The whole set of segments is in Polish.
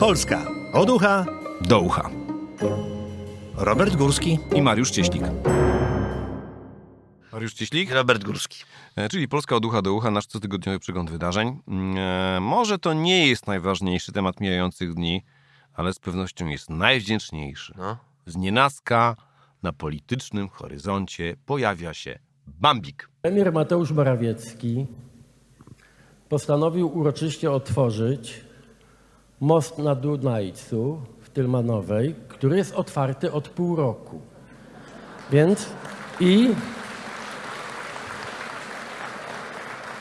Polska od ucha do ucha. Robert Górski. I Mariusz Cieślik. Mariusz Cieślik, Robert Górski. e, czyli Polska od ucha do ucha, nasz cotygodniowy przegląd wydarzeń. E, Może to nie jest najważniejszy temat mijających dni, ale z pewnością jest najwdzięczniejszy. No. Z nienacka na politycznym horyzoncie pojawia się Bambik. Premier Mateusz Morawiecki postanowił uroczyście otworzyć most na Dunajcu w Tylmanowej, który jest otwarty od pół roku. Więc i,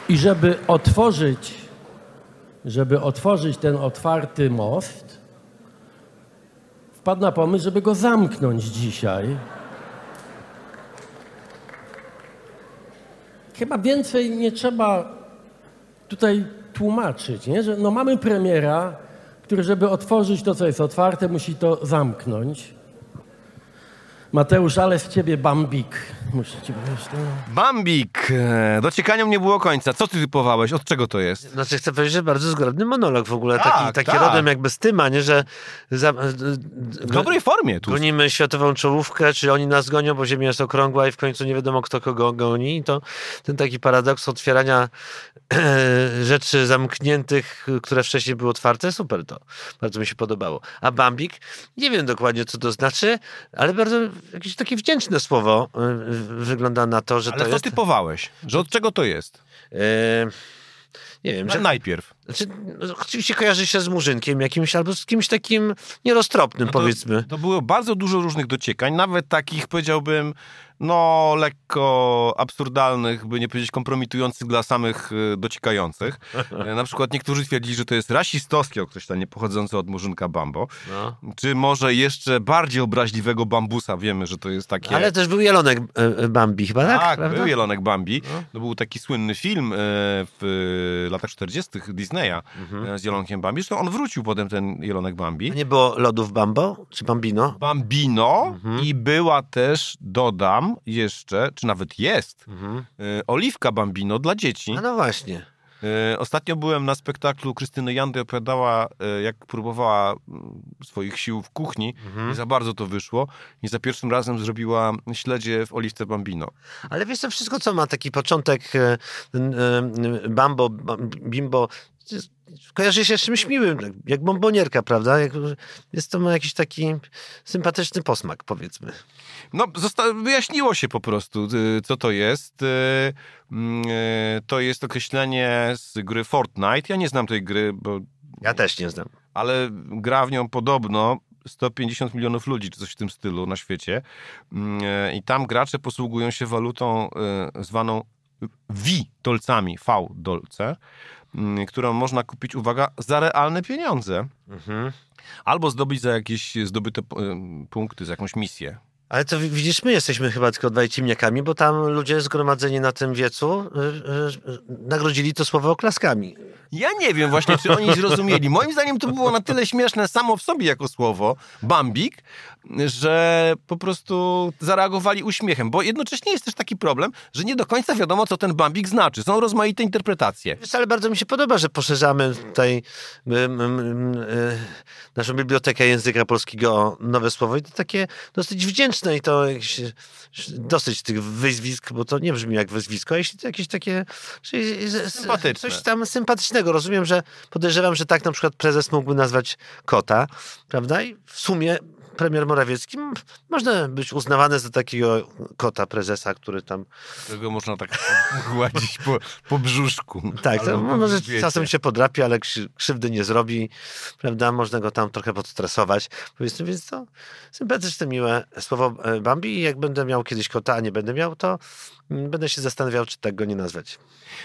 i żeby otworzyć, żeby otworzyć ten otwarty most, wpadł na pomysł, żeby go zamknąć dzisiaj. Chyba więcej nie trzeba tutaj tłumaczyć, nie? że no mamy premiera, który żeby otworzyć to, co jest otwarte, musi to zamknąć. Mateusz, ale z ciebie bambik. Muszę ci powiedzieć. No. Bambik! E, Dociekaniom nie było końca. Co ty typowałeś? Od czego to jest? Znaczy chcę powiedzieć, że bardzo zgrabny monolog w ogóle, Tak, taki, taki tak. rodem jakby z tyma, nie, że za, W dobrej formie tu. gonimy światową czołówkę, czy oni nas gonią, bo Ziemia jest okrągła i w końcu nie wiadomo, kto kogo goni. I to ten taki paradoks otwierania rzeczy zamkniętych, które wcześniej były otwarte, super to. Bardzo mi się podobało. A Bambik, nie wiem dokładnie, co to znaczy, ale bardzo jakieś takie wdzięczne słowo wygląda na to, że Ale to co jest... typowałeś? Że od czego to jest? y, nie wiem, Że że najpierw. Znaczy, no, oczywiście kojarzy się z murzynkiem jakimś albo z kimś takim nieroztropnym, No to- powiedzmy. To było bardzo dużo różnych dociekań, nawet takich powiedziałbym, no lekko absurdalnych, by nie powiedzieć kompromitujących dla samych y, dociekających. E, Na przykład niektórzy twierdzili, że to jest rasistowskie określenie pochodzące od murzynka Bambo. No. Czy może jeszcze bardziej obraźliwego bambusa, wiemy, że to jest takie... Ale też był jelonek e, e, Bambi chyba, tak? Tak, Prawda? był Jelonek Bambi. No. To był taki słynny film w latach 40. Disneya Mhm. z Jelonkiem Bambi. Zresztą on wrócił potem, ten Jelonek Bambi. A nie było lodów Bambo? Czy Bambino? Bambino Mhm. i była też, dodam jeszcze, czy nawet jest, Mhm. y, oliwka Bambino dla dzieci. A no właśnie. Y, Ostatnio byłem na spektaklu Krystyny Jandy, opowiadała, y, jak próbowała mm, swoich sił w kuchni. Mhm. Nie za bardzo to wyszło. I za pierwszym razem zrobiła śledzie w oliwce Bambino. Ale wiesz, to wszystko, co ma taki początek Bambo, bam- Bimbo, kojarzy się z czymś miłym, jak bombonierka, prawda? Jak, jest to ma jakiś taki sympatyczny posmak, powiedzmy. No, zosta- wyjaśniło się po prostu, y, co to jest. Y, mm, y, To jest określenie z gry Fortnite. Ja nie znam tej gry, bo Ja też nie znam. ale gra w nią podobno 150 milionów ludzi, czy coś w tym stylu na świecie. Mm, I tam gracze posługują się walutą e, zwaną V-dolcami, V-dolce, mm, którą można kupić, uwaga, za realne pieniądze. Mhm. Albo zdobyć za jakieś zdobyte e, punkty, za jakąś misję. Ale to wi- widzisz, my jesteśmy chyba tylko dwaj ciemniakami, bo tam ludzie zgromadzeni na tym wiecu y, y, y, nagrodzili to słowo oklaskami. Ja nie wiem właśnie, czy oni zrozumieli. Moim zdaniem to było na tyle śmieszne samo w sobie jako słowo, bambik, że po prostu zareagowali uśmiechem, bo jednocześnie jest też taki problem, że nie do końca wiadomo, co ten bambik znaczy. Są rozmaite interpretacje. Wiesz, ale bardzo mi się podoba, że poszerzamy tutaj y, y, y, naszą bibliotekę języka polskiego o nowe słowo i to takie dosyć wdzięczne i to jakieś, dosyć tych wyzwisk, bo to nie brzmi jak wyzwisko, a jeśli to jakieś takie Sympatyczne. coś tam sympatycznego. Rozumiem, że podejrzewam, że tak na przykład prezes mógłby nazwać kota, prawda? I w sumie premier Morawiecki można być uznawany za takiego kota prezesa, który tam Którego można tak gładzić po, po brzuszku. Tak, to może grzbiecie. czasem się podrapi, ale krzy- krzywdy nie zrobi, prawda? Można go tam trochę podstresować. Powiedzmy, więc to sympatyczne, miłe słowo e, Bambi i jak będę miał kiedyś kota, a nie będę miał, to będę się zastanawiał, czy tak go nie nazwać.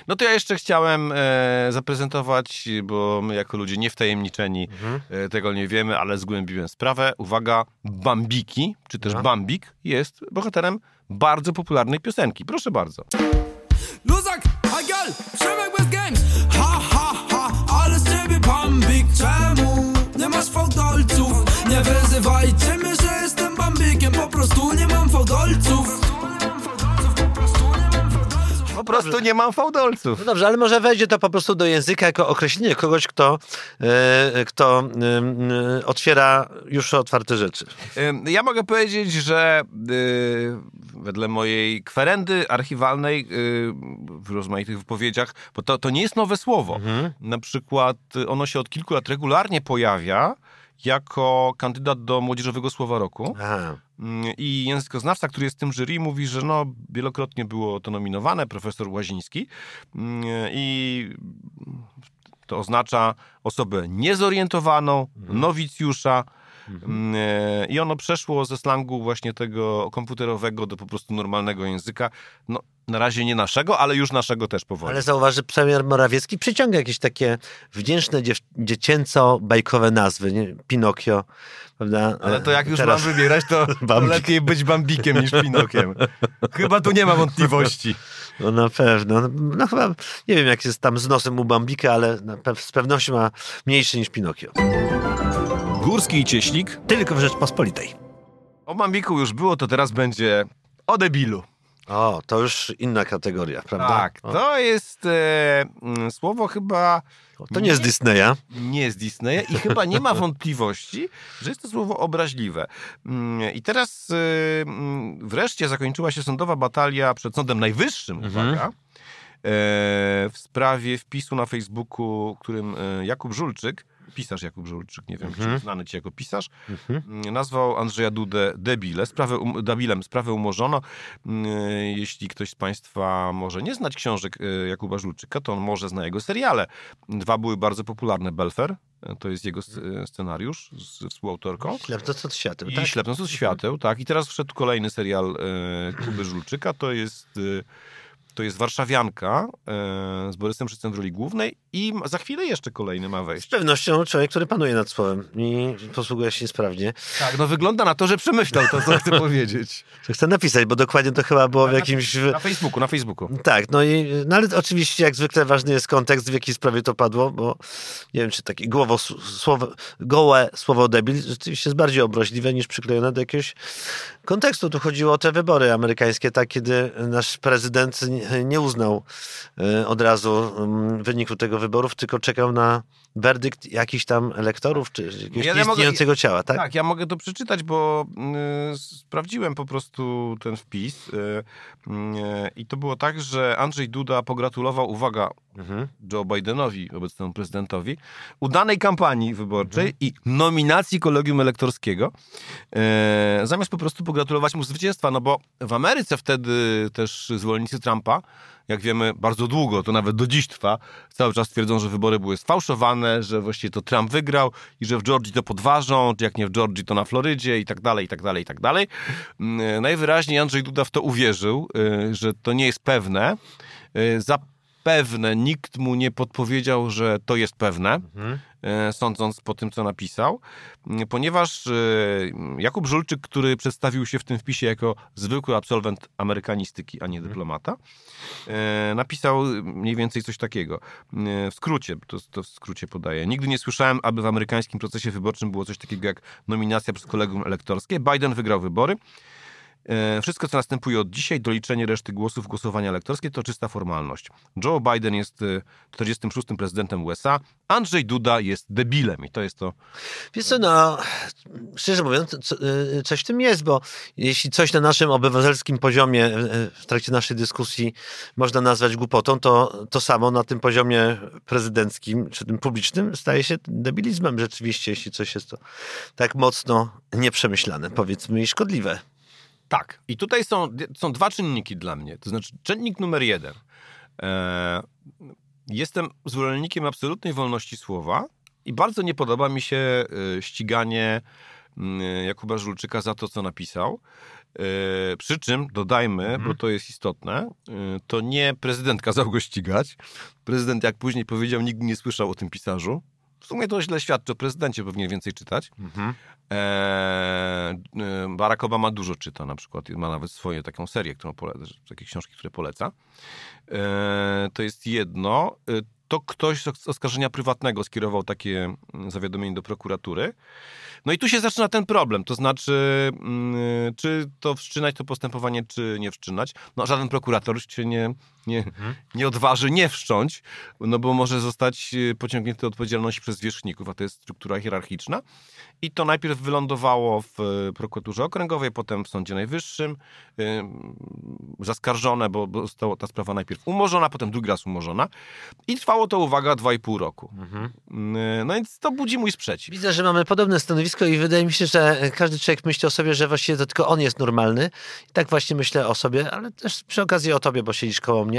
No to ja jeszcze chciałem e, zaprezentować, bo my jako ludzie niewtajemniczeni e, tego nie wiemy, ale zgłębiłem sprawę. Uwaga, Bambiki, czy też No. Bambik jest bohaterem bardzo popularnej piosenki. Proszę bardzo. Luzak, Hagel, Przemek bez gang Ha, ha, ha, ale z ciebie bambik Czemu nie masz fałdolców? Nie wyzywajcie mnie, że jestem bambikiem Po prostu nie mam fałdolców po prostu nie mam fałdolców. No dobrze, ale może wejdzie to po prostu do języka jako określenie kogoś, kto, e, kto e, otwiera już otwarte rzeczy. Ja mogę powiedzieć, że y, wedle mojej kwerendy archiwalnej w rozmaitych wypowiedziach, bo to, to nie jest nowe słowo. Na przykład ono się od kilku lat regularnie pojawia jako kandydat do Młodzieżowego Słowa Roku. Aha. Mm, I językoznawca, który jest w tym jury, mówi, że no, wielokrotnie było to nominowane, profesor Łaziński. Mm, I to oznacza osobę niezorientowaną, nowicjusza. Mm, e, I ono przeszło ze slangu właśnie tego komputerowego do po prostu normalnego języka. No, na razie nie naszego, ale już naszego też powoli. Ale zauważ, że premier Morawiecki przyciąga jakieś takie wdzięczne, dziew- dziecięco-bajkowe nazwy, nie? Pinokio, prawda? Ale to jak już Teraz- mam wybierać, to, lepiej być Bambikiem niż Pinokiem. Chyba tu nie ma wątpliwości. No na pewno. No, no chyba, nie wiem jak jest tam z nosem u Bambika, ale pe- z pewnością ma mniejszy niż Pinokio. Górski i Cieślik. Tylko w Rzeczpospolitej. O Bambiku już było, to teraz będzie o debilu. O, to już inna kategoria, prawda? Tak, O, to jest e, mm, słowo chyba to nie z Disneya. nie z Disneya i chyba nie ma wątpliwości, że jest to słowo obraźliwe. Mm, I teraz e, mm, wreszcie zakończyła się sądowa batalia przed Sądem Najwyższym, uwaga, e, w sprawie wpisu na Facebooku, którym e, Jakub Żulczyk, pisarz Jakub Żulczyk, nie wiem, czy znany ci jako pisarz, mm, nazwał Andrzeja Dudę debile, sprawę, um, debilem, sprawę umorzono. Mm, Jeśli ktoś z Państwa może nie znać książek e, Jakuba Żulczyka, to on może zna jego seriale. Dwa były bardzo popularne. Belfer, e, to jest jego e, scenariusz z współautorką. Ślep to co to świateł, I tak? Ślepnąc z świateł, tak. I teraz wszedł kolejny serial Kuby Żulczyka, to jest... To jest Warszawianka e, z Borysem Szycem w roli głównej i za chwilę jeszcze kolejny ma Z wejść. pewnością człowiek, który panuje nad słowem i posługuje się sprawnie. Tak, no wygląda na to, że przemyślał to, co chcę powiedzieć. Chcę napisać, bo dokładnie to chyba było w jakimś... Na Facebooku, na Facebooku. Tak, no i no ale oczywiście jak zwykle ważny jest kontekst, w jakiej sprawie to padło, bo nie wiem, czy takie głowo, słowo, gołe słowo debil rzeczywiście jest bardziej obraźliwe niż przyklejone do jakiegoś kontekstu. Tu chodziło o te wybory amerykańskie, tak, kiedy nasz prezydent nie- uznał e, od razu mm, wyniku tego wyborów, tylko czekał na werdykt jakichś tam elektorów, czy jakiegoś Ja- ja mogę- ciała, tak? Tak? ja mogę to przeczytać, bo y, sprawdziłem po prostu ten wpis y, y, i to było tak, że Andrzej Duda pogratulował, uwaga, Mhm. Joe Bidenowi, obecnemu prezydentowi, udanej kampanii wyborczej i nominacji kolegium elektorskiego, e, zamiast po prostu pogratulować mu zwycięstwa, no bo w Ameryce wtedy też zwolennicy Trumpa, jak wiemy, bardzo długo, to nawet do dziś trwa, cały czas twierdzą, że wybory były sfałszowane, że właściwie to Trump wygrał i że w Georgii to podważą, czy jak nie w Georgii, to na Florydzie i tak dalej, i tak dalej, i tak dalej. Mm, Najwyraźniej Andrzej Duda w to uwierzył, y, że to nie jest pewne. Y, Zapewne nikt mu nie podpowiedział, że to jest pewne, y, sądząc po tym, co napisał, ponieważ y, Jakub Żulczyk, który przedstawił się w tym wpisie jako zwykły absolwent amerykanistyki, a nie dyplomata, y, napisał mniej więcej coś takiego. W skrócie, to, to w skrócie podaję. Nigdy nie słyszałem, aby w amerykańskim procesie wyborczym było coś takiego jak nominacja przez kolegium elektorskie. Biden wygrał wybory. E, Wszystko, co następuje od dzisiaj, doliczenie reszty głosów głosowania elektorskie, to czysta formalność. Joe Biden jest e, 46. prezydentem USA, Andrzej Duda jest debilem i to jest to. Wiesz co, no, szczerze mówiąc, y, coś w tym jest, bo jeśli coś na naszym obywatelskim poziomie w trakcie naszej dyskusji można nazwać głupotą, to to samo na tym poziomie prezydenckim, czy tym publicznym staje się debilizmem rzeczywiście, jeśli coś jest to tak mocno nieprzemyślane, powiedzmy, i szkodliwe. Tak. I tutaj są, są dwa czynniki dla mnie. To znaczy, czynnik numer jeden. E, jestem zwolennikiem absolutnej wolności słowa i bardzo nie podoba mi się e, ściganie Jakuba Żulczyka za to, co napisał. E, Przy czym dodajmy, bo to jest istotne, e, to nie prezydent kazał go ścigać. Prezydent, jak później powiedział, nigdy nie słyszał o tym pisarzu. W sumie to źle świadczy o prezydencie, powinien więcej czytać. Eee, e, Barack Obama dużo czyta na przykład, ma nawet swoją taką serię, którą poleca, takie książki, które poleca. Eee, to jest jedno. E, To ktoś z oskarżenia prywatnego skierował takie mm, zawiadomienie do prokuratury. No i tu się zaczyna ten problem, to znaczy, mm, czy to wszczynać to postępowanie, czy nie wszczynać. No żaden prokurator się nie nie, nie odważy nie wszcząć, no bo może zostać y, pociągnięty do odpowiedzialności przez zwierzchników, a to jest struktura hierarchiczna. I to najpierw wylądowało w y, prokuraturze okręgowej, potem w Sądzie Najwyższym, y, zaskarżone, bo, została ta sprawa najpierw umorzona, potem drugi raz umorzona. I trwało to, uwaga, dwa i pół roku. Y, No więc to budzi mój sprzeciw. Widzę, że mamy podobne stanowisko i wydaje mi się, że każdy człowiek myśli o sobie, że właściwie to tylko on jest normalny. I tak właśnie myślę o sobie, ale też przy okazji o tobie, bo siedzisz koło mnie,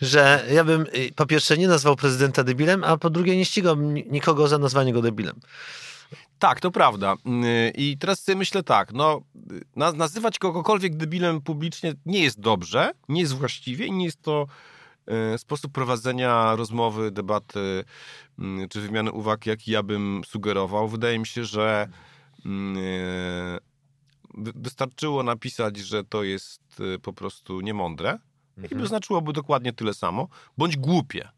że ja bym y, po pierwsze nie nazwał prezydenta debilem, a po drugie nie ścigał ni- nikogo za nazwanie go debilem. Tak, to prawda. Yy, I teraz sobie myślę tak, no na, nazywać kogokolwiek debilem publicznie nie jest dobrze, nie jest właściwie nie jest to sposób prowadzenia rozmowy, debaty czy wymiany uwag, jaki ja bym sugerował. Wydaje mi się, że wy- wystarczyło napisać, że to jest po prostu niemądre i by znaczyłoby dokładnie tyle samo, bądź głupie.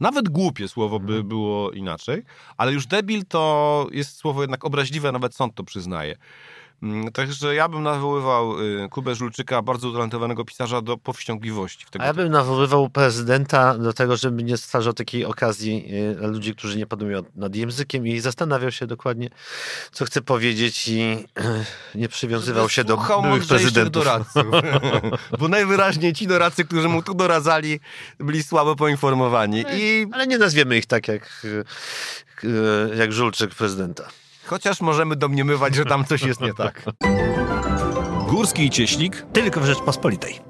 Nawet głupie słowo by było inaczej, ale już debil to jest słowo jednak obraźliwe, nawet sąd to przyznaje. Mm, Także ja bym nawoływał y, Kubę Żulczyka, bardzo utalentowanego pisarza, do powściągliwości. A ja bym nawoływał prezydenta do tego, żeby nie stwarzał takiej okazji y, dla ludzi, którzy nie panują nad językiem i zastanawiał się dokładnie, co chce powiedzieć i y, nie przywiązywał się do byłych prezydentów. doradców. Bo najwyraźniej ci doradcy, którzy mu tu doradzali, byli słabo poinformowani. I Ale nie nazwiemy ich tak jak, y, y, jak Żulczyk prezydenta. Chociaż możemy domniemywać, że tam coś jest nie tak. Górski i Cieślik Tylko w Rzeczpospolitej.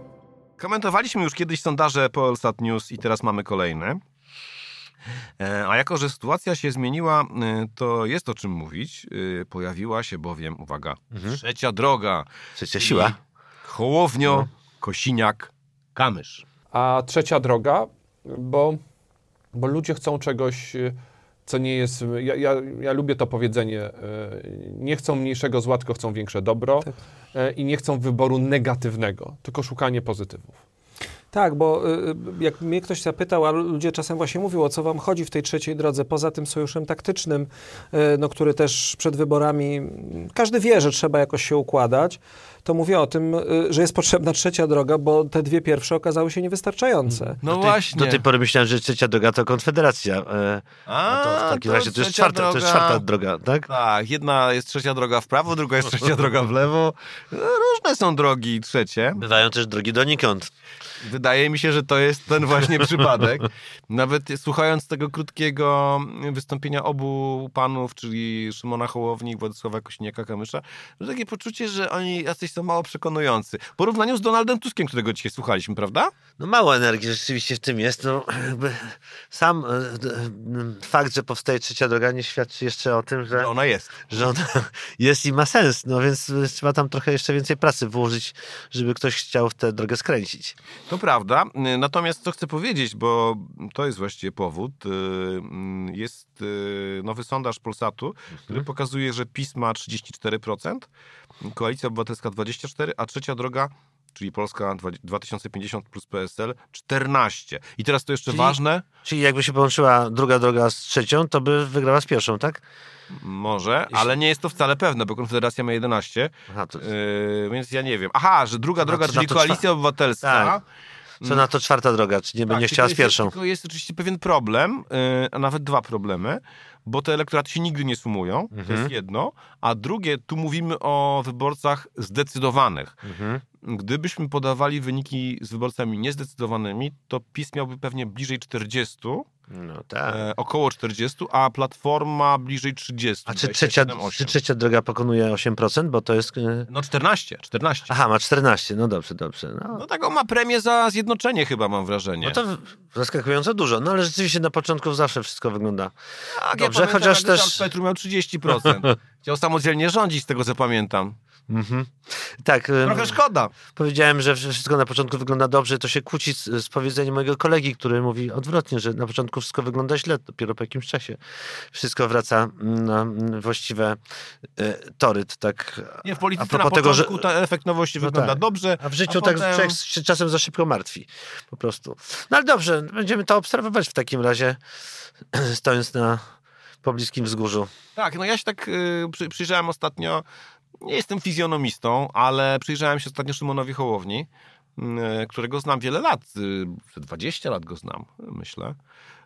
Komentowaliśmy już kiedyś sondaże Polsat News i teraz mamy kolejne. E, A jako, że sytuacja się zmieniła, e, to jest o czym mówić. E, Pojawiła się bowiem, uwaga, trzecia droga. Trzecia siła. I Hołownia, Kosiniak, Kamysz. A trzecia droga, bo, bo ludzie chcą czegoś, co nie jest. Ja, ja, ja lubię to powiedzenie. y, Nie chcą mniejszego zła, tylko chcą większe dobro y, i nie chcą wyboru negatywnego, tylko szukanie pozytywów. Tak, bo y, jak mnie ktoś zapytał, a ludzie czasem właśnie mówią, o co wam chodzi w tej trzeciej drodze, poza tym sojuszem taktycznym, no, który też przed wyborami, każdy wie, że trzeba jakoś się układać, to mówię o tym, y, że jest potrzebna trzecia droga, bo te dwie pierwsze okazały się niewystarczające. No Do tej, właśnie. do tej pory myślałem, że trzecia droga to konfederacja. E, A, a to w takim to razie to jest, czwarta, to jest droga. czwarta droga, tak? Tak, jedna jest trzecia droga w prawo, druga jest trzecia droga w lewo. No, Różne są drogi trzecie. Bywają też drogi donikąd. Wydaje mi się, że to jest ten właśnie przypadek. Nawet słuchając tego krótkiego wystąpienia obu panów, czyli Szymona Hołowni i Władysława Kośniaka-Kamysza, że takie poczucie, że oni jacyś są mało przekonujący. W porównaniu z Donaldem Tuskiem, którego dzisiaj słuchaliśmy, prawda? No mało energii rzeczywiście w tym jest. No, sam e, fakt, że powstaje trzecia droga nie świadczy jeszcze o tym, że, Że ona jest. że ona jest i ma sens. No więc e, trzeba tam trochę jeszcze więcej pracy włożyć, żeby ktoś chciał w tę drogę skręcić. To prawda. Natomiast co chcę powiedzieć, bo to jest właściwie powód. y, Jest y, nowy sondaż Polsatu, który pokazuje, że PiS ma 34%, Koalicja Obywatelska 24%, a trzecia droga, czyli Polska 2050 plus PSL 14%. I teraz to jeszcze Czyli- ważne, Czyli jakby się połączyła druga droga z trzecią, to by wygrała z pierwszą, tak? może, ale nie jest to wcale pewne, bo Konfederacja ma 11%, Aha, to, y, więc ja nie wiem. Aha, że druga Na droga, to- czyli na Koalicja Obywatelska... Tak. Co na to czwarta droga? Czy nie będzie tylko chciała z pierwszą? Tylko jest oczywiście pewien problem, yy, a nawet dwa problemy, bo te elektoraty się nigdy nie sumują, to Mhm. jest jedno, a drugie, tu mówimy o wyborcach zdecydowanych. Mhm. Gdybyśmy podawali wyniki z wyborcami niezdecydowanymi, to PiS miałby pewnie bliżej 40, No tak. e, około 40, a Platforma bliżej 30. A czy 27, trzecia, 8. czy trzecia droga pokonuje 8%? Bo to jest... e, No 14, 14. Aha, ma 14. No dobrze, dobrze. No, No taką ma premię za zjednoczenie chyba, mam wrażenie. no to zaskakująco dużo. No ale rzeczywiście na początku zawsze wszystko wygląda tak, dobrze, ja pamiętam, chociaż też- Petru miał 30%. Chciał samodzielnie rządzić, z tego co pamiętam. Mhm. Tak, em, Trochę szkoda. powiedziałem, że wszystko na początku wygląda dobrze. To się kłóci z, z powiedzeniem mojego kolegi, który mówi odwrotnie, że na początku wszystko wygląda źle, dopiero po jakimś czasie wszystko wraca na mm, właściwe e, tory. Tak. Nie, w A polityce propos na tego, początku że- ta efekt nowości No wygląda tak. dobrze. A w życiu a tak potem- się czasem za szybko martwi. Po prostu. No ale dobrze, będziemy to obserwować w takim razie, stojąc na pobliskim wzgórzu. Tak, no ja się tak y, przy, przyjrzałem ostatnio, nie jestem fizjonomistą, ale przyjrzałem się ostatnio Szymonowi Hołowni e, którego znam wiele lat. e, 20 lat go znam, myślę.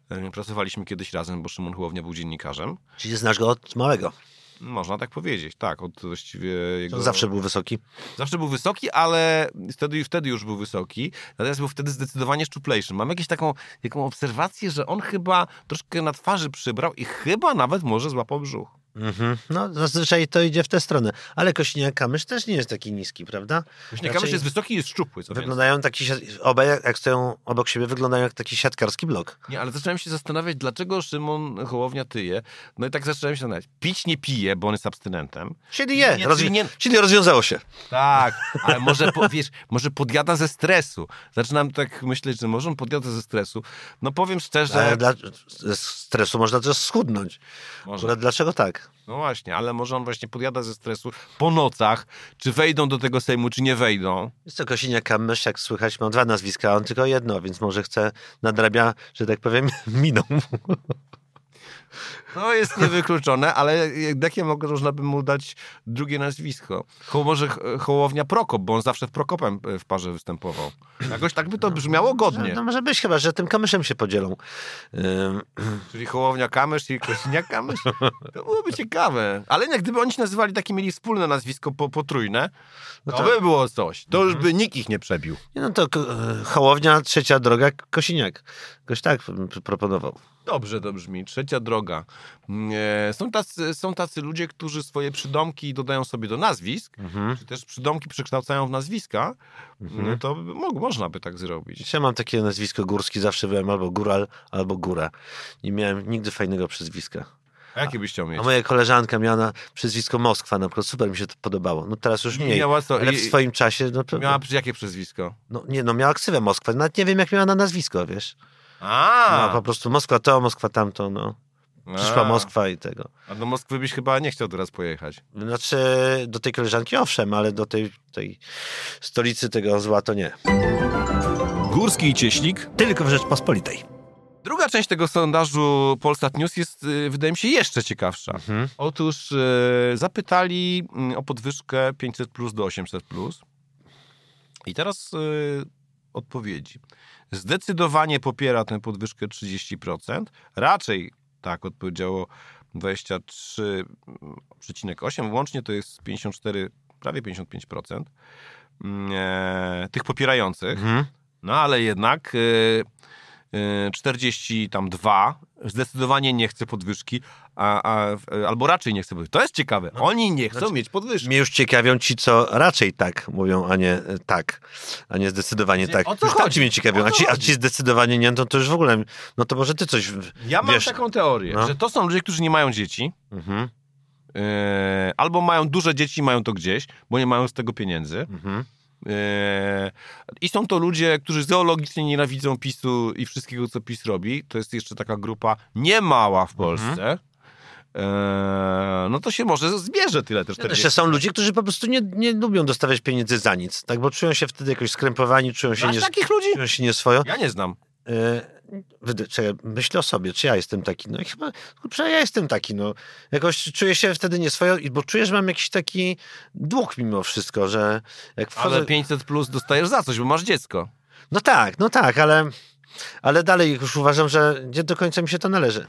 E, Pracowaliśmy kiedyś razem, bo Szymon Hołownia był dziennikarzem. Czyli znasz go od małego. Można tak powiedzieć, tak. Od właściwie jego... On zawsze był wysoki. Zawsze był wysoki, ale wtedy, wtedy już był wysoki. Natomiast był wtedy zdecydowanie szczuplejszy. Mam jakąś taką, taką obserwację, że on chyba troszkę na twarzy przybrał i chyba nawet może złapał brzuch. Mhm. No, zazwyczaj to idzie w tę stronę. Ale Kośniak-Kamysz też nie jest taki niski, prawda? Właśnie Raczej Kamysz jest wysoki i jest szczupły. Co. Wyglądają taki, obaj jak- stoją obok siebie, wyglądają jak taki siatkarski blok. Nie, ale zacząłem się zastanawiać, dlaczego Szymon Hołownia tyje. No i tak zacząłem się zastanawiać. Pić nie pije, bo on jest abstynentem. Czyli je, Nie, rozwi- nie- czyli rozwiązało się. Tak, ale może, po, wiesz, może podjada ze stresu. Zaczynam tak myśleć, że może on podjada ze stresu. No powiem szczerze, Ale dla, ze stresu można też schudnąć. może, Ale dlaczego tak? No właśnie, ale może on właśnie podjada ze stresu po nocach, czy wejdą do tego Sejmu, czy nie wejdą. Jest to Kosiniak-Kamysz, jak słychać, ma dwa nazwiska, a on tylko jedno, więc może chce, nadrabia, że tak powiem, miną. To jest niewykluczone, ale mogę, można by mu dać drugie nazwisko? Może Ho- Hołownia Prokop, bo on zawsze w Prokopem e, w parze występował. Jakoś tak by to brzmiało godnie. No może być chyba, że tym kamyszem się podzielą. Czyli Hołownia Kamysz i Kosiniak Kamysz? To byłoby ciekawe. Ale jak gdyby oni się nazywali takie, mieli wspólne nazwisko po, potrójne, to, to- by było coś. To już by nikt ich nie przebił. Nie, no to e, Hołownia, trzecia droga, Kosiniak. Ktoś tak proponował. Dobrze to brzmi. Trzecia droga. Nie, Są tacy, są tacy ludzie, którzy swoje przydomki dodają sobie do nazwisk, czy też przydomki przekształcają w nazwiska. No to by- mo, można by tak zrobić. Ja mam takie nazwisko górski, zawsze byłem albo góral, albo góra. Nie miałem nigdy fajnego przezwiska. A jakie byś chciał mieć? A moja koleżanka miała na przezwisko Moskwa na przykład, super mi się to podobało. No teraz już I mniej, miała ale w swoim czasie, no, to- Miała jakie przezwisko? no nie, no miała ksywę Moskwa, nawet nie wiem jak miała na nazwisko, wiesz. A, No po prostu Moskwa to, Moskwa tamto, no. Przyszła A. Moskwa i tego. A do Moskwy byś chyba nie chciał teraz pojechać. Znaczy, do tej koleżanki owszem, ale do tej, tej stolicy tego zła to nie. Górski i Cieśnik Tylko w Rzeczpospolitej. Druga część tego sondażu Polsat News jest, y, wydaje mi się, jeszcze ciekawsza. Mhm. Otóż y, zapytali mm, o podwyżkę 500 plus do 800 plus. I teraz y, odpowiedzi. Zdecydowanie popiera tę podwyżkę 30%. Raczej tak odpowiedziało 23,8. Łącznie to jest 54, prawie 55% mm, e, tych popierających. Mhm. No ale jednak y, 42 zdecydowanie nie chce podwyżki, a, a, albo raczej nie chce podwyżki. To jest ciekawe. Oni nie chcą znaczy- mieć podwyżki. Mnie już ciekawią ci, co raczej tak mówią, a nie e, tak, a nie zdecydowanie Nie, tak. o co już chodzi? tam ci mnie ciekawią, a ci, a chodzi? ci zdecydowanie nie, no to już w ogóle, no to może ty coś Ja mam wiesz. taką teorię, No. że to są ludzie, którzy nie mają dzieci, Mhm, y, albo mają duże dzieci i mają to gdzieś, bo nie mają z tego pieniędzy. mhm. Eee, I są to ludzie, którzy zoologicznie nienawidzą PiSu i wszystkiego, co PiS robi. To jest jeszcze taka grupa niemała w Polsce. Eee, no to się może zbierze tyle też. Jeszcze są ludzie, którzy po prostu nie, nie lubią dostawać pieniędzy za nic, tak, bo czują się wtedy jakoś skrępowani, czują się, Masz nie, takich ludzi? czują się nieswojo. Ja nie znam. Czekaj, myślę o sobie, czy ja jestem taki, no i chyba, kurczę, ja jestem taki, no, jakoś czuję się wtedy nieswojo, bo czuję, że mam jakiś taki dług mimo wszystko, że jak wchodzę... Ale 500 plus dostajesz za coś, bo masz dziecko. No tak, no tak, ale, ale dalej już uważam, że nie do końca mi się to należy.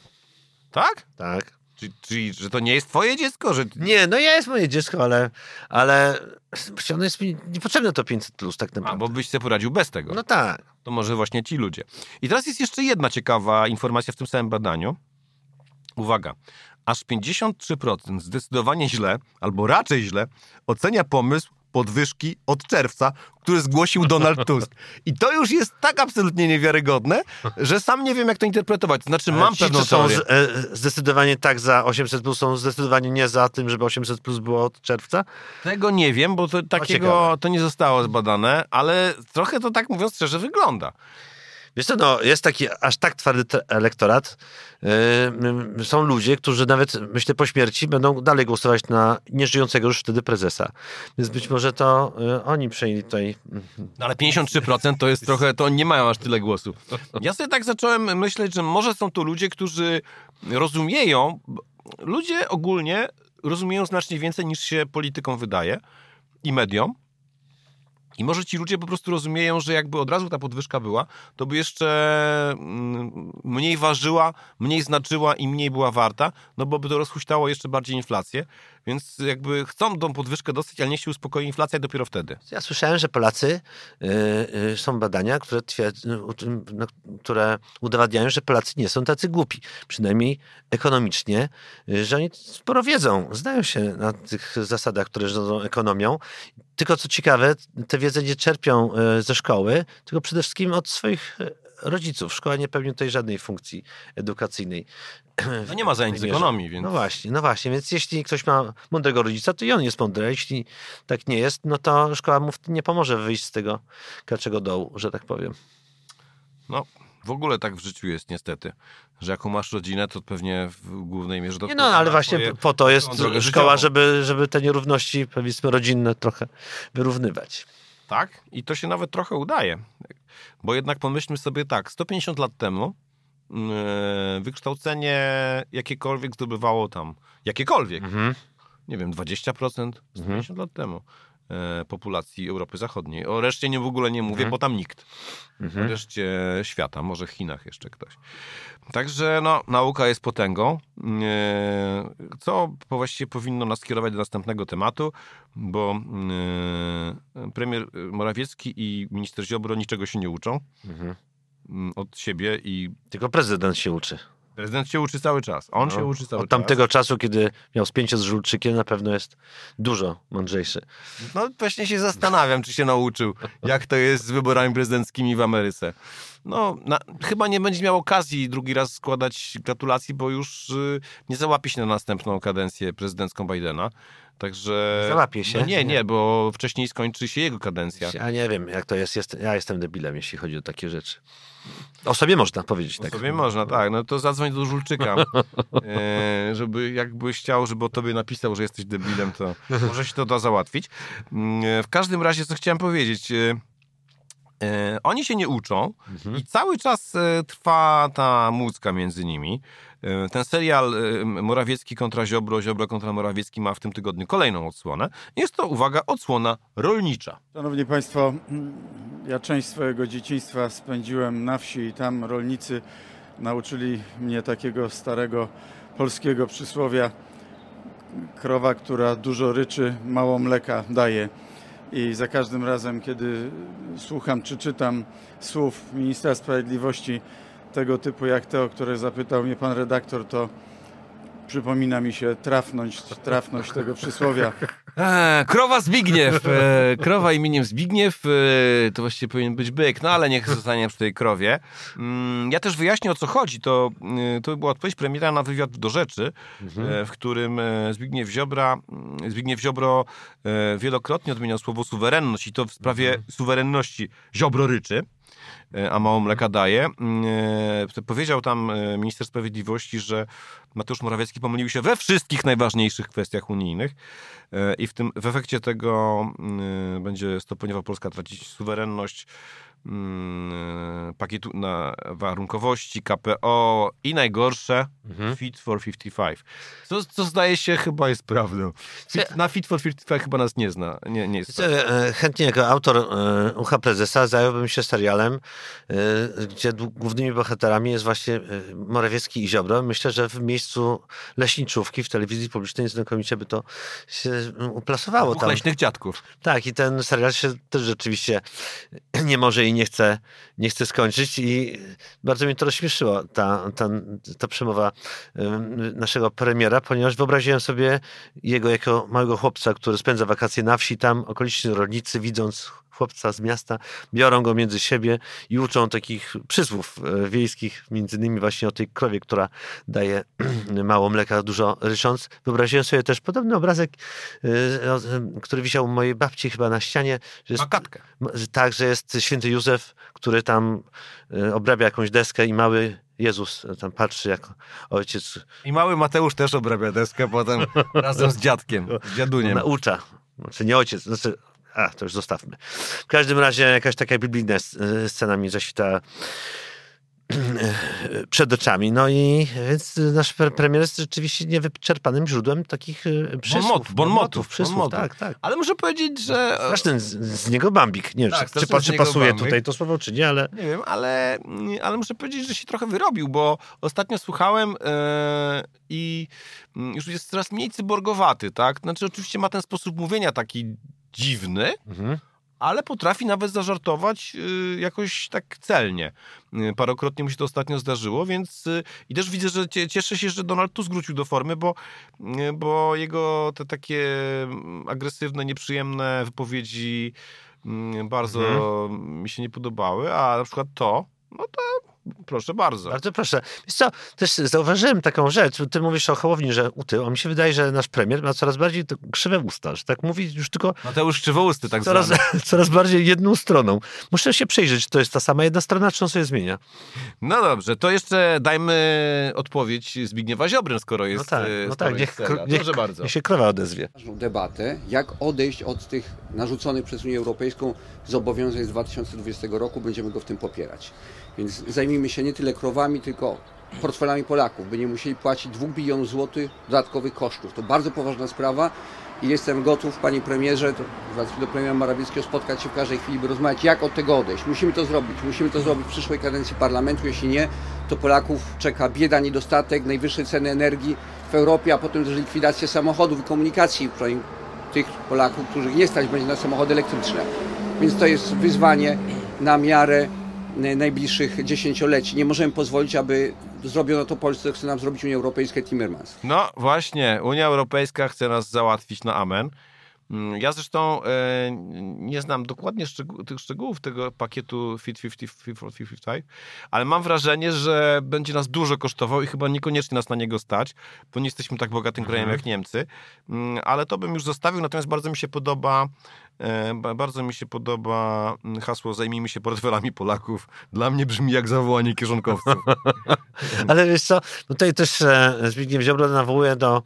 Tak? Tak. Czyli, że to nie jest twoje dziecko? Że... Nie, no ja jest moje dziecko, ale, ale ono jest mi niepotrzebne to 500 plus tak A, naprawdę. bo byś sobie poradził bez tego. No tak. To może właśnie ci ludzie. I teraz jest jeszcze jedna ciekawa informacja w tym samym badaniu. Uwaga. Aż 53% zdecydowanie źle, albo raczej źle, ocenia pomysł podwyżki od czerwca, który zgłosił Donald Tusk. I to już jest tak absolutnie niewiarygodne, że sam nie wiem, jak to interpretować. To znaczy, mam ci, pewną co są teorię. e, zdecydowanie tak za 800 plus, są zdecydowanie nie za tym, żeby 800 plus było od czerwca. Tego nie wiem, bo to takiego to nie zostało zbadane, ale trochę to tak mówiąc szczerze wygląda. Wiesz co, no, jest taki aż tak twardy elektorat. Yy, są ludzie, którzy nawet, myślę, po śmierci będą dalej głosować na nieżyjącego już wtedy prezesa. Więc być może to yy, oni przejęli tutaj... No ale 53% to jest trochę, to nie mają aż tyle głosów. Ja sobie tak zacząłem myśleć, że może są to ludzie, którzy rozumieją, ludzie ogólnie rozumieją znacznie więcej niż się politykom wydaje i mediom. I może ci ludzie po prostu rozumieją, że jakby od razu ta podwyżka była, to by jeszcze mm, mniej ważyła, mniej znaczyła i mniej była warta, no bo by to rozhuśtało jeszcze bardziej inflację. Więc jakby chcą tą podwyżkę dostać, ale niech się uspokoi inflacja dopiero wtedy. Ja słyszałem, że Polacy, y, y, są badania, które, twierd- no, które udowadniają, że Polacy nie są tacy głupi. Przynajmniej ekonomicznie, y, że oni sporo wiedzą, znają się na tych zasadach, które rządzą ekonomią. Tylko co ciekawe, tę wiedzę nie czerpią ze szkoły, tylko przede wszystkim od swoich rodziców. Szkoła nie pełni tutaj żadnej funkcji edukacyjnej. No nie ma zajęć z ekonomii, więc... No właśnie, no właśnie, więc jeśli ktoś ma mądrego rodzica, to i on jest mądry, jeśli tak nie jest, no to szkoła mu nie pomoże wyjść z tego kaczego dołu, że tak powiem. No, w ogóle tak w życiu jest niestety, że jaką masz rodzinę, to pewnie w głównej mierze... Nie no, ale właśnie po to jest szkoła, życiową. żeby, żeby te nierówności, powiedzmy, rodzinne trochę wyrównywać. Tak, i to się nawet trochę udaje. Bo jednak pomyślmy sobie tak, 150 lat temu wykształcenie jakiekolwiek zdobywało tam, jakiekolwiek, Mhm. nie wiem, 20%, 150 lat temu e, populacji Europy Zachodniej. O reszcie nie w ogóle nie mówię, Mhm. bo tam nikt. O reszcie świata, może w Chinach jeszcze ktoś. Także no, nauka jest potęgą, e, co właściwie powinno nas kierować do następnego tematu, bo e, premier Morawiecki i minister Ziobro niczego się nie uczą Mhm. Mm, od siebie i Tylko prezydent się uczy. prezydent się uczy cały czas. On się No, uczy cały Od czas. tamtego czasu, kiedy miał spięcie z Żulczykiem, na pewno jest dużo mądrzejszy. No właśnie się zastanawiam, czy się nauczył, jak to jest z wyborami prezydenckimi w Ameryce. No, na, chyba nie będzie miał okazji drugi raz składać gratulacji, bo już y, nie załapie się na następną kadencję prezydencką Bidena. Także. Załapie się? No nie, Nie. bo wcześniej skończy się jego kadencja. Ja nie wiem, jak to jest. jest. Ja jestem debilem, jeśli chodzi o takie rzeczy. O sobie można powiedzieć Tak. tak. Sobie można, tak. No to zadzwoń do Żulczyka, e, żeby jakbyś chciał, żeby o tobie napisał, że jesteś debilem, to może się to da załatwić. Mm, e, W każdym razie, co chciałem powiedzieć... E, e, oni się nie uczą i cały czas trwa ta mucka między nimi. E, Ten serial e, Morawiecki kontra Ziobro, Ziobro kontra Morawiecki ma w tym tygodniu kolejną odsłonę. Jest to, uwaga, odsłona rolnicza. Szanowni Państwo, ja część swojego dzieciństwa spędziłem na wsi i tam rolnicy nauczyli mnie takiego starego polskiego przysłowia krowa, która dużo ryczy, mało mleka daje. I za każdym razem, kiedy słucham czy czytam słów ministra sprawiedliwości tego typu jak te, o które zapytał mnie pan redaktor, to przypomina mi się trafność, trafność tego przysłowia. Eee, krowa Zbigniew. E, krowa imieniem Zbigniew. E, to właściwie powinien być byk, no ale niech zostanie przy tej krowie. Mm, ja też wyjaśnię o co chodzi. To, y, to była odpowiedź premiera na wywiad do rzeczy, e, w którym e, Zbigniew Ziobra, mm, Zbigniew Ziobro e, wielokrotnie odmieniał słowo suwerenność i to w sprawie suwerenności Ziobro ryczy. E, A mało mleka daje. Mm, e, Powiedział tam e, minister sprawiedliwości, że Mateusz Morawiecki pomylił się we wszystkich najważniejszych kwestiach unijnych. I w, tym, w efekcie tego mm, będzie stopniowo Polska tracić suwerenność, pakietu na warunkowości, KPO i najgorsze Fit for 55. Co, co zdaje się chyba jest prawdą. Fit, na Fit for 55 chyba nas nie zna. Nie, nie jest Wiecie, e, Chętnie jako autor e, Ucha Prezesa zająłbym się serialem, e, gdzie głównymi bohaterami jest właśnie e, Morawiecki i Ziobro. Myślę, że w miejscu leśniczówki w telewizji publicznej znakomicie by to się mm, uplasowało Dwóch tam. leśnych dziadków. Tak, i ten serial się też rzeczywiście nie może i nie chce, nie chce skończyć. I bardzo mnie to rozśmieszyło, ta, ta, ta przemowa em, naszego premiera, ponieważ wyobraziłem sobie jego jako małego chłopca, który spędza wakacje na wsi, tam okoliczni rolnicy widząc chłopca z miasta, biorą go między siebie i uczą takich przysłów e, wiejskich, między innymi właśnie o tej krowie, która daje mało mleka, dużo rycząc. Wyobraziłem sobie też podobny obrazek, e, który wisiał u mojej babci chyba na ścianie, że jest, Makatkę. tak, że jest święty Józef, który tam e, obrabia jakąś deskę i mały Jezus tam patrzy jak ojciec I mały Mateusz też obrabia deskę potem razem z dziadkiem, z dziaduniem. naucza. Znaczy nie ojciec, znaczy, a to już zostawmy. W każdym razie jakaś taka biblijna s- scena mi zaświtała przed oczami. No i więc nasz pre- premier jest rzeczywiście niewyczerpanym źródłem takich e, przysłów. Bonmotów, bonmotów, przysłów, bonmotów. tak, tak. Ale muszę powiedzieć, że... Straszny z, z niego bambik. Nie wiem, Tak, czy, czy, czy niego pasuje bambik. tutaj to słowo, czy nie, ale Nie wiem, ale, ale muszę powiedzieć, że się trochę wyrobił, bo ostatnio słuchałem e, i mm, już jest coraz mniej cyborgowaty, tak? Znaczy oczywiście ma ten sposób mówienia taki dziwny, Mhm. ale potrafi nawet zażartować y, jakoś tak celnie. Y, Parokrotnie mu się to ostatnio zdarzyło, więc y, i też widzę, że cie- cieszę się, że Donald Tusk wrócił do formy, bo, bo jego te takie mm, agresywne, nieprzyjemne wypowiedzi mm, bardzo mi się nie podobały, a na przykład to, no to proszę bardzo. bardzo proszę. Wiesz co, też zauważyłem taką rzecz, ty mówisz o Hołowni, że utył, a mi się wydaje, że nasz premier ma coraz bardziej krzywe usta, że tak mówi już tylko Mateusz Krzywousty tak coraz, zwany. coraz bardziej jedną stroną. Muszę się przyjrzeć, czy to jest ta sama jedna strona, czy on sobie zmienia. No dobrze, to jeszcze dajmy odpowiedź Zbigniewa Ziobry, skoro jest No tak, y, no tak, jest niech, seria. niech, Proszę bardzo. niech się krowa odezwie. ważną debatę, jak odejść od tych narzuconych przez Unię Europejską zobowiązań z 2020 roku. Będziemy go w tym popierać. Więc zajmijmy się nie tyle krowami, tylko portfelami Polaków, by nie musieli płacić 2 bilionów złotych dodatkowych kosztów. To bardzo poważna sprawa i jestem gotów, panie premierze, do premiera Morawieckiego spotkać się w każdej chwili, by rozmawiać, jak od tego odejść. Musimy to zrobić. Musimy to zrobić w przyszłej kadencji parlamentu. Jeśli nie, to Polaków czeka bieda, niedostatek, najwyższe ceny energii w Europie, a potem też likwidacja samochodów i komunikacji, tych Polaków, których nie stać będzie na samochody elektryczne. Więc to jest wyzwanie na miarę najbliższych dziesięcioleci. Nie możemy pozwolić, aby zrobiono to Polsce, co chce nam zrobić Unia Europejska Timmermans. No właśnie, Unia Europejska chce nas załatwić na amen. Mm, Ja zresztą e, nie znam dokładnie szczegół, tych szczegółów tego pakietu Fit 50, Fit for 55, ale mam wrażenie, że będzie nas dużo kosztował i chyba niekoniecznie nas na niego stać, bo nie jesteśmy tak bogatym krajem jak Niemcy, Mm, ale to bym już zostawił, natomiast bardzo mi się podoba ba- bardzo mi się podoba hasło zajmijmy się portfelami Polaków. Dla mnie brzmi jak zawołanie kieszonkowców. Ale wiesz co, tutaj też e, Zbigniew Ziobro nawołuje do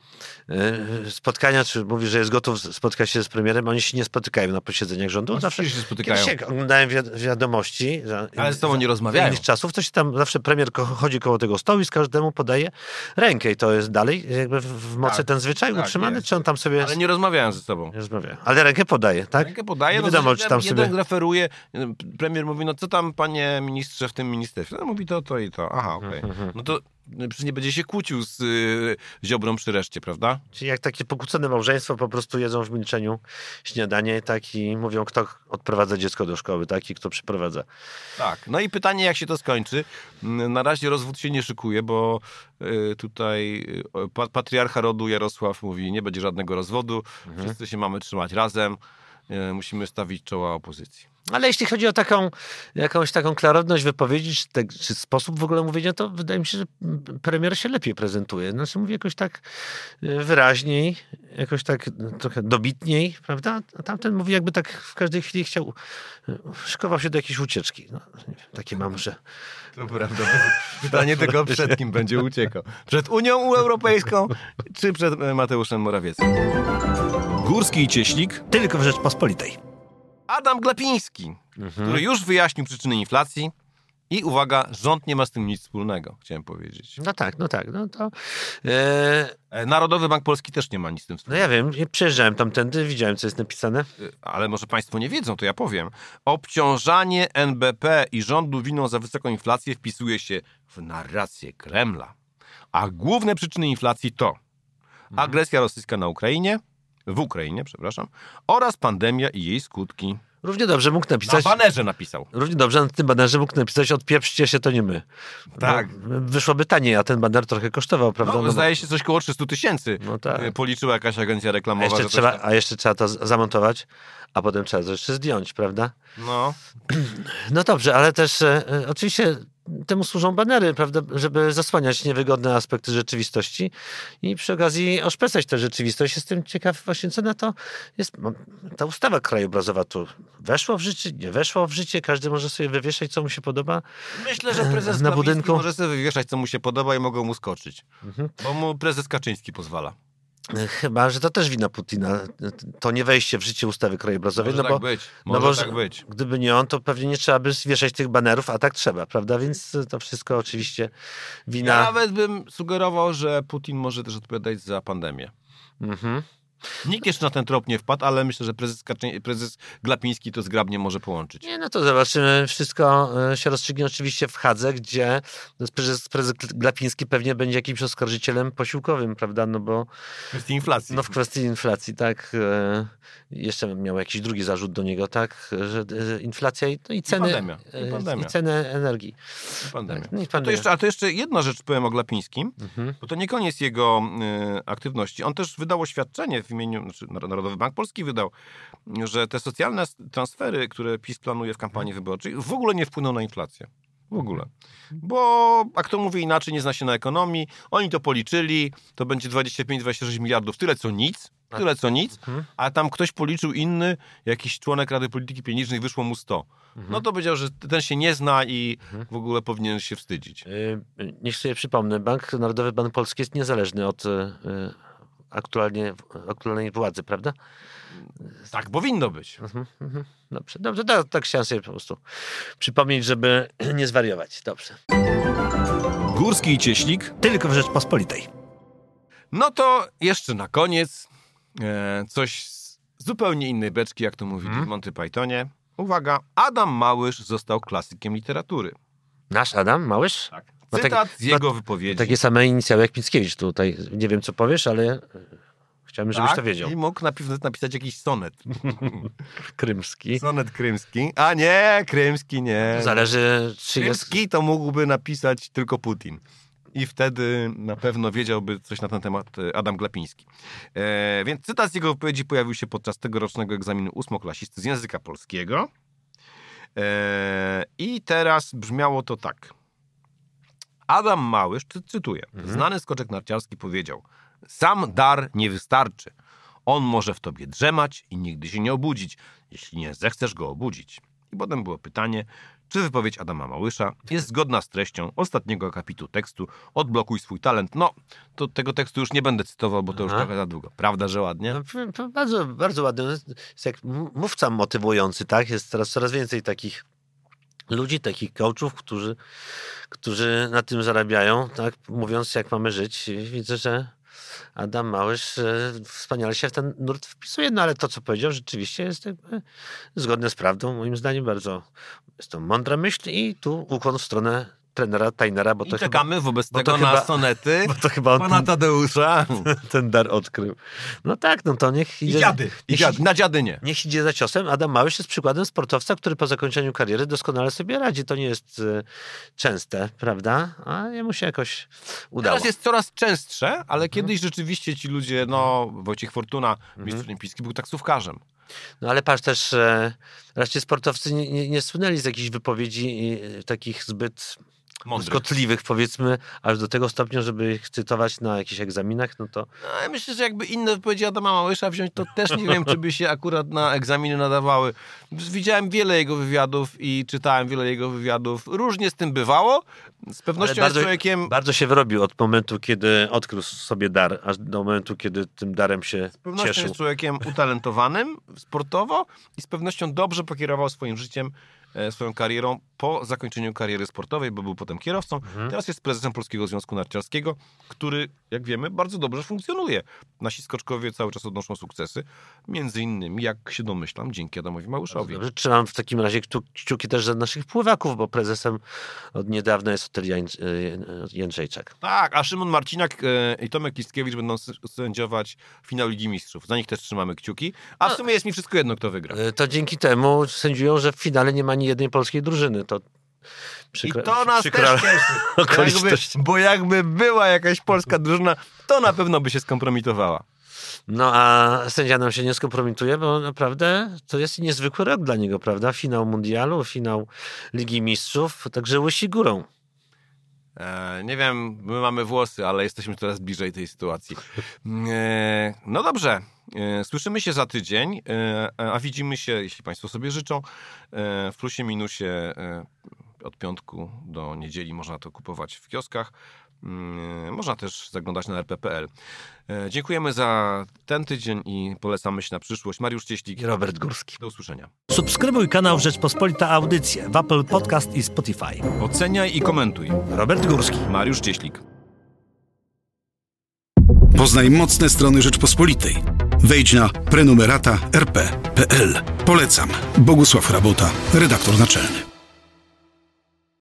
e, spotkania, czy mówi, że jest gotów spotkać się z premierem. Oni się nie spotykają na posiedzeniach rządu. Oczywiście się spotykają. Kiedyś jak oglądałem wi- wiadomości. Że, Ale z tobą nie za rozmawiają. innych czasów, to się tam zawsze premier ko- chodzi koło tego stołu i z każdemu podaje rękę. I to jest dalej jakby w, mocy Tak, ten zwyczaj tak, utrzymany, jest. czy on tam sobie... Ale nie rozmawiają ze sobą. nie rozmawia. Ale rękę podaje, tak? Rękę podaje, Nie no wiadomo, czy tam jeden sobie... referuje, premier mówi, no co tam panie ministrze w tym ministerstwie? No mówi to, to i to. Aha, okej. Mhm, No to y, przecież nie będzie się kłócił z y, Ziobrą przy reszcie, prawda? Czyli jak takie pokłócone małżeństwo po prostu jedzą w milczeniu śniadanie tak i mówią, kto odprowadza dziecko do szkoły, tak? I kto przyprowadza. Tak. No i pytanie, jak się to skończy. Na razie rozwód się nie szykuje, bo y, tutaj y, pa- patriarcha rodu Jarosław mówi, nie będzie żadnego rozwodu, Mhm. wszyscy się mamy trzymać razem, musimy stawić czoła opozycji. Ale jeśli chodzi o taką, jakąś taką klarowność wypowiedzi, czy, te, czy sposób w ogóle mówienia, to wydaje mi się, że premier się lepiej prezentuje. Znaczy mówi jakoś tak e, wyraźniej, jakoś tak no, trochę dobitniej, prawda? A tamten mówi jakby tak w każdej chwili chciał, e, szykował się do jakiejś ucieczki. No, takie mam, że... To prawda. Pytanie tylko przed kim będzie uciekał. Przed Unią Europejską, czy przed e, Mateuszem Morawieckim? Górski i Cieśnik Tylko w Rzeczpospolitej. Adam Glapiński, który już wyjaśnił przyczyny inflacji i uwaga, rząd nie ma z tym nic wspólnego, chciałem powiedzieć. No tak, no tak, no to... E, E, Narodowy Bank Polski też nie ma nic z tym no wspólnego. ja wiem, przejeżdżałem tamtędy, widziałem, co jest napisane. E, Ale może Państwo nie wiedzą, to ja powiem. Obciążanie NBP i rządu winą za wysoką inflację wpisuje się w narrację Kremla. A główne przyczyny inflacji to agresja rosyjska na Ukrainie, w Ukrainie, przepraszam, oraz pandemia i jej skutki. Równie dobrze mógł Na napisać... banerze napisał. Równie dobrze na tym banerze mógł napisać odpieprzcie się, to nie my. Tak. No, wyszłoby taniej, a ten baner trochę kosztował, prawda? No, No zdaje się coś koło 300 tysięcy. No tak. e, Policzyła jakaś agencja a, reklamowa. jeszcze że to trzeba, się- a jeszcze trzeba to zamontować, a potem trzeba to jeszcze zdjąć, prawda? No, No dobrze, ale też e, e, oczywiście temu służą banery, prawda, żeby zasłaniać niewygodne aspekty rzeczywistości i przy okazji oszpecać tę rzeczywistość. Jestem ciekaw właśnie, co na to jest. Ta ustawa krajobrazowa tu weszła w życie, nie weszła w życie, każdy może sobie wywieszać, co mu się podoba. myślę, że prezes na budynku? może sobie wywieszać, co mu się podoba i mogą mu skoczyć. Mhm. Bo mu prezes Kaczyński pozwala. Chyba, że to też wina Putina. To nie wejście w życie ustawy krajobrazowej, Może no tak bo być. no Może bo tak być. gdyby nie on, to pewnie nie trzeba by wieszać tych banerów, a tak trzeba, prawda? Więc to wszystko oczywiście Ja wina... nawet bym sugerował, że Putin może też odpowiadać za pandemię. Mhm. Nikt jeszcze na ten trop nie wpadł, ale myślę, że prezes, Kaczy... prezes Glapiński to zgrabnie może połączyć. Nie, no to zobaczymy. Wszystko e, się rozstrzygnie oczywiście w Hadze, gdzie prezes, prezes Glapiński pewnie będzie jakimś oskarżycielem posiłkowym, prawda? No bo W kwestii inflacji. no w kwestii inflacji, tak. e, Jeszcze miał jakiś drugi zarzut do niego, tak? Że e, inflacja i, no i ceny. pandemia, i pandemia. I ceny energii. Pandemia. Tak, no i A to, pandemia. jeszcze, a to jeszcze jedna rzecz powiem o Glapińskim, Mhm. bo to nie koniec jego y, aktywności. On też wydał oświadczenie w imieniu, znaczy Narodowy Bank Polski wydał, że te socjalne transfery, które PiS planuje w kampanii wyborczej, w ogóle nie wpłyną na inflację. W ogóle. Bo, a kto mówi inaczej, nie zna się na ekonomii. Oni to policzyli, to będzie 25-26 miliardów, tyle co nic, tyle co nic, Mhm. a tam ktoś policzył inny, jakiś członek Rady Polityki Pieniężnej, wyszło mu 100. Mhm. No to powiedział, że ten się nie zna i w ogóle powinien się wstydzić. E, Niech sobie przypomnę, Bank Narodowy Bank Polski jest niezależny od e, aktualnie, aktualnej władzy, prawda? Tak powinno być. Mhm, mhm. Dobrze, dobrze, tak, tak chciałem sobie po prostu przypomnieć, żeby nie zwariować. Dobrze. Górski i Cieśnik Tylko w Rzeczpospolitej. No to jeszcze na koniec e, coś z zupełnie innej beczki, jak to mówili Mhm. w Monty Pythonie. Uwaga, Adam Małysz został klasykiem literatury. Nasz Adam Małysz? Tak. Ma tak- Cytat z ma jego wypowiedzi. Takie same inicjały jak Mickiewicz tutaj. Nie wiem, co powiesz, ale chciałbym, żebyś tak, to wiedział. I mógł napi- napisać jakiś sonet. Krymski. Sonet krymski. A nie, krymski nie. Zależy, czy jest... Krymski to mógłby napisać tylko Putin. I wtedy na pewno wiedziałby coś na ten temat e, Adam Glapiński. E, więc cytat z jego wypowiedzi pojawił się podczas tegorocznego egzaminu ósmoklasisty z języka polskiego. E, I teraz brzmiało to tak. Adam Małysz, cy- cytuję, znany skoczek narciarski powiedział sam dar nie wystarczy. On może w tobie drzemać i nigdy się nie obudzić, jeśli nie zechcesz go obudzić. I potem było pytanie, czy wypowiedź Adama Małysza jest zgodna z treścią ostatniego akapitu tekstu Odblokuj swój talent. No, to tego tekstu już nie będę cytował, bo to już Aha. trochę za długo. Prawda, że ładnie? No, bardzo, bardzo ładny. Jest jak mówca motywujący, tak? Jest teraz coraz więcej takich ludzi, takich coachów, którzy, którzy na tym zarabiają, tak? Mówiąc, jak mamy żyć. Widzę, że Adam Małysz e, wspaniale się w ten nurt wpisuje, no ale to, co powiedział, rzeczywiście jest zgodne z prawdą. Moim zdaniem bardzo jest to mądra myśl i tu ukłon w stronę trenera Tainera, bo I to chyba, czekamy wobec bo to tego na chyba- sonety bo to chyba on pana ten, Tadeusza. ten dar odkrył. No tak, no to niech I idzie... dziady. I dziady. Na dziady nie. Niech idzie za ciosem. Adam Małysz jest przykładem sportowca, który po zakończeniu kariery doskonale sobie radzi. To nie jest e, częste, prawda? A jemu się jakoś udało. Teraz jest coraz częstsze, ale kiedyś rzeczywiście ci ludzie, no Wojciech Fortuna, mistrz olimpijski, był taksówkarzem. No ale patrz też, e, raczej sportowcy nie, nie, nie słynęli z jakichś wypowiedzi e, takich zbyt Mądry. błyskotliwych, powiedzmy, aż do tego stopnia, żeby ich cytować na jakichś egzaminach, no to No, ja myślę, że jakby inne wypowiedzi Adama Małysza wziąć, to też nie wiem, czy by się akurat na egzaminy nadawały. Widziałem wiele jego wywiadów i czytałem wiele jego wywiadów. Różnie z tym bywało. Z pewnością bardzo- jest człowiekiem... bardzo się wyrobił od momentu, kiedy odkrył sobie dar, aż do momentu, kiedy tym darem się Z pewnością cieszył. jest człowiekiem utalentowanym sportowo i z pewnością dobrze pokierował swoim życiem, swoją karierą po zakończeniu kariery sportowej, bo był potem kierowcą. Mhm. Teraz jest prezesem Polskiego Związku Narciarskiego, który, jak wiemy, bardzo dobrze funkcjonuje. Nasi skoczkowie cały czas odnoszą sukcesy, między innymi, jak się domyślam, dzięki Adamowi Małyszowi. Dobrze, trzymam w takim razie kciuki też za naszych pływaków, bo prezesem od niedawna jest Otel Jań- y, Jędrzejczak. Tak, a Szymon Marcinak e, i Tomek Kiskiewicz będą sędziować finał Ligi Mistrzów. Za nich też trzymamy kciuki. A w sumie jest mi wszystko jedno, kto wygra. To dzięki temu sędziują, że w finale nie ma ani jednej polskiej drużyny. To przykra, I to nas przykra też cieszy. Jakby, bo jakby była jakaś polska drużyna, to na pewno by się skompromitowała. No a sędzia nam się nie skompromituje, bo naprawdę to jest niezwykły rok dla niego, prawda? Finał mundialu, finał Ligi Mistrzów, także łysi górą. E, nie wiem, my mamy włosy, ale jesteśmy coraz bliżej tej sytuacji. E, no dobrze, słyszymy się za tydzień, e, a widzimy się, jeśli Państwo sobie życzą, e, w plusie minusie e, od piątku do niedzieli można to kupować w kioskach. Mm, Można też zaglądać na rp.pl. E, Dziękujemy za ten tydzień i polecamy się na przyszłość. Mariusz Cieślik. I Robert Górski. Do usłyszenia. Subskrybuj kanał Rzeczpospolita Audycje w Apple Podcast i Spotify. Oceniaj i komentuj. Robert Górski. Mariusz Cieślik. Poznaj mocne strony Rzeczpospolitej. Wejdź na prenumerata rp.pl. Polecam. Bogusław Rabota, redaktor naczelny.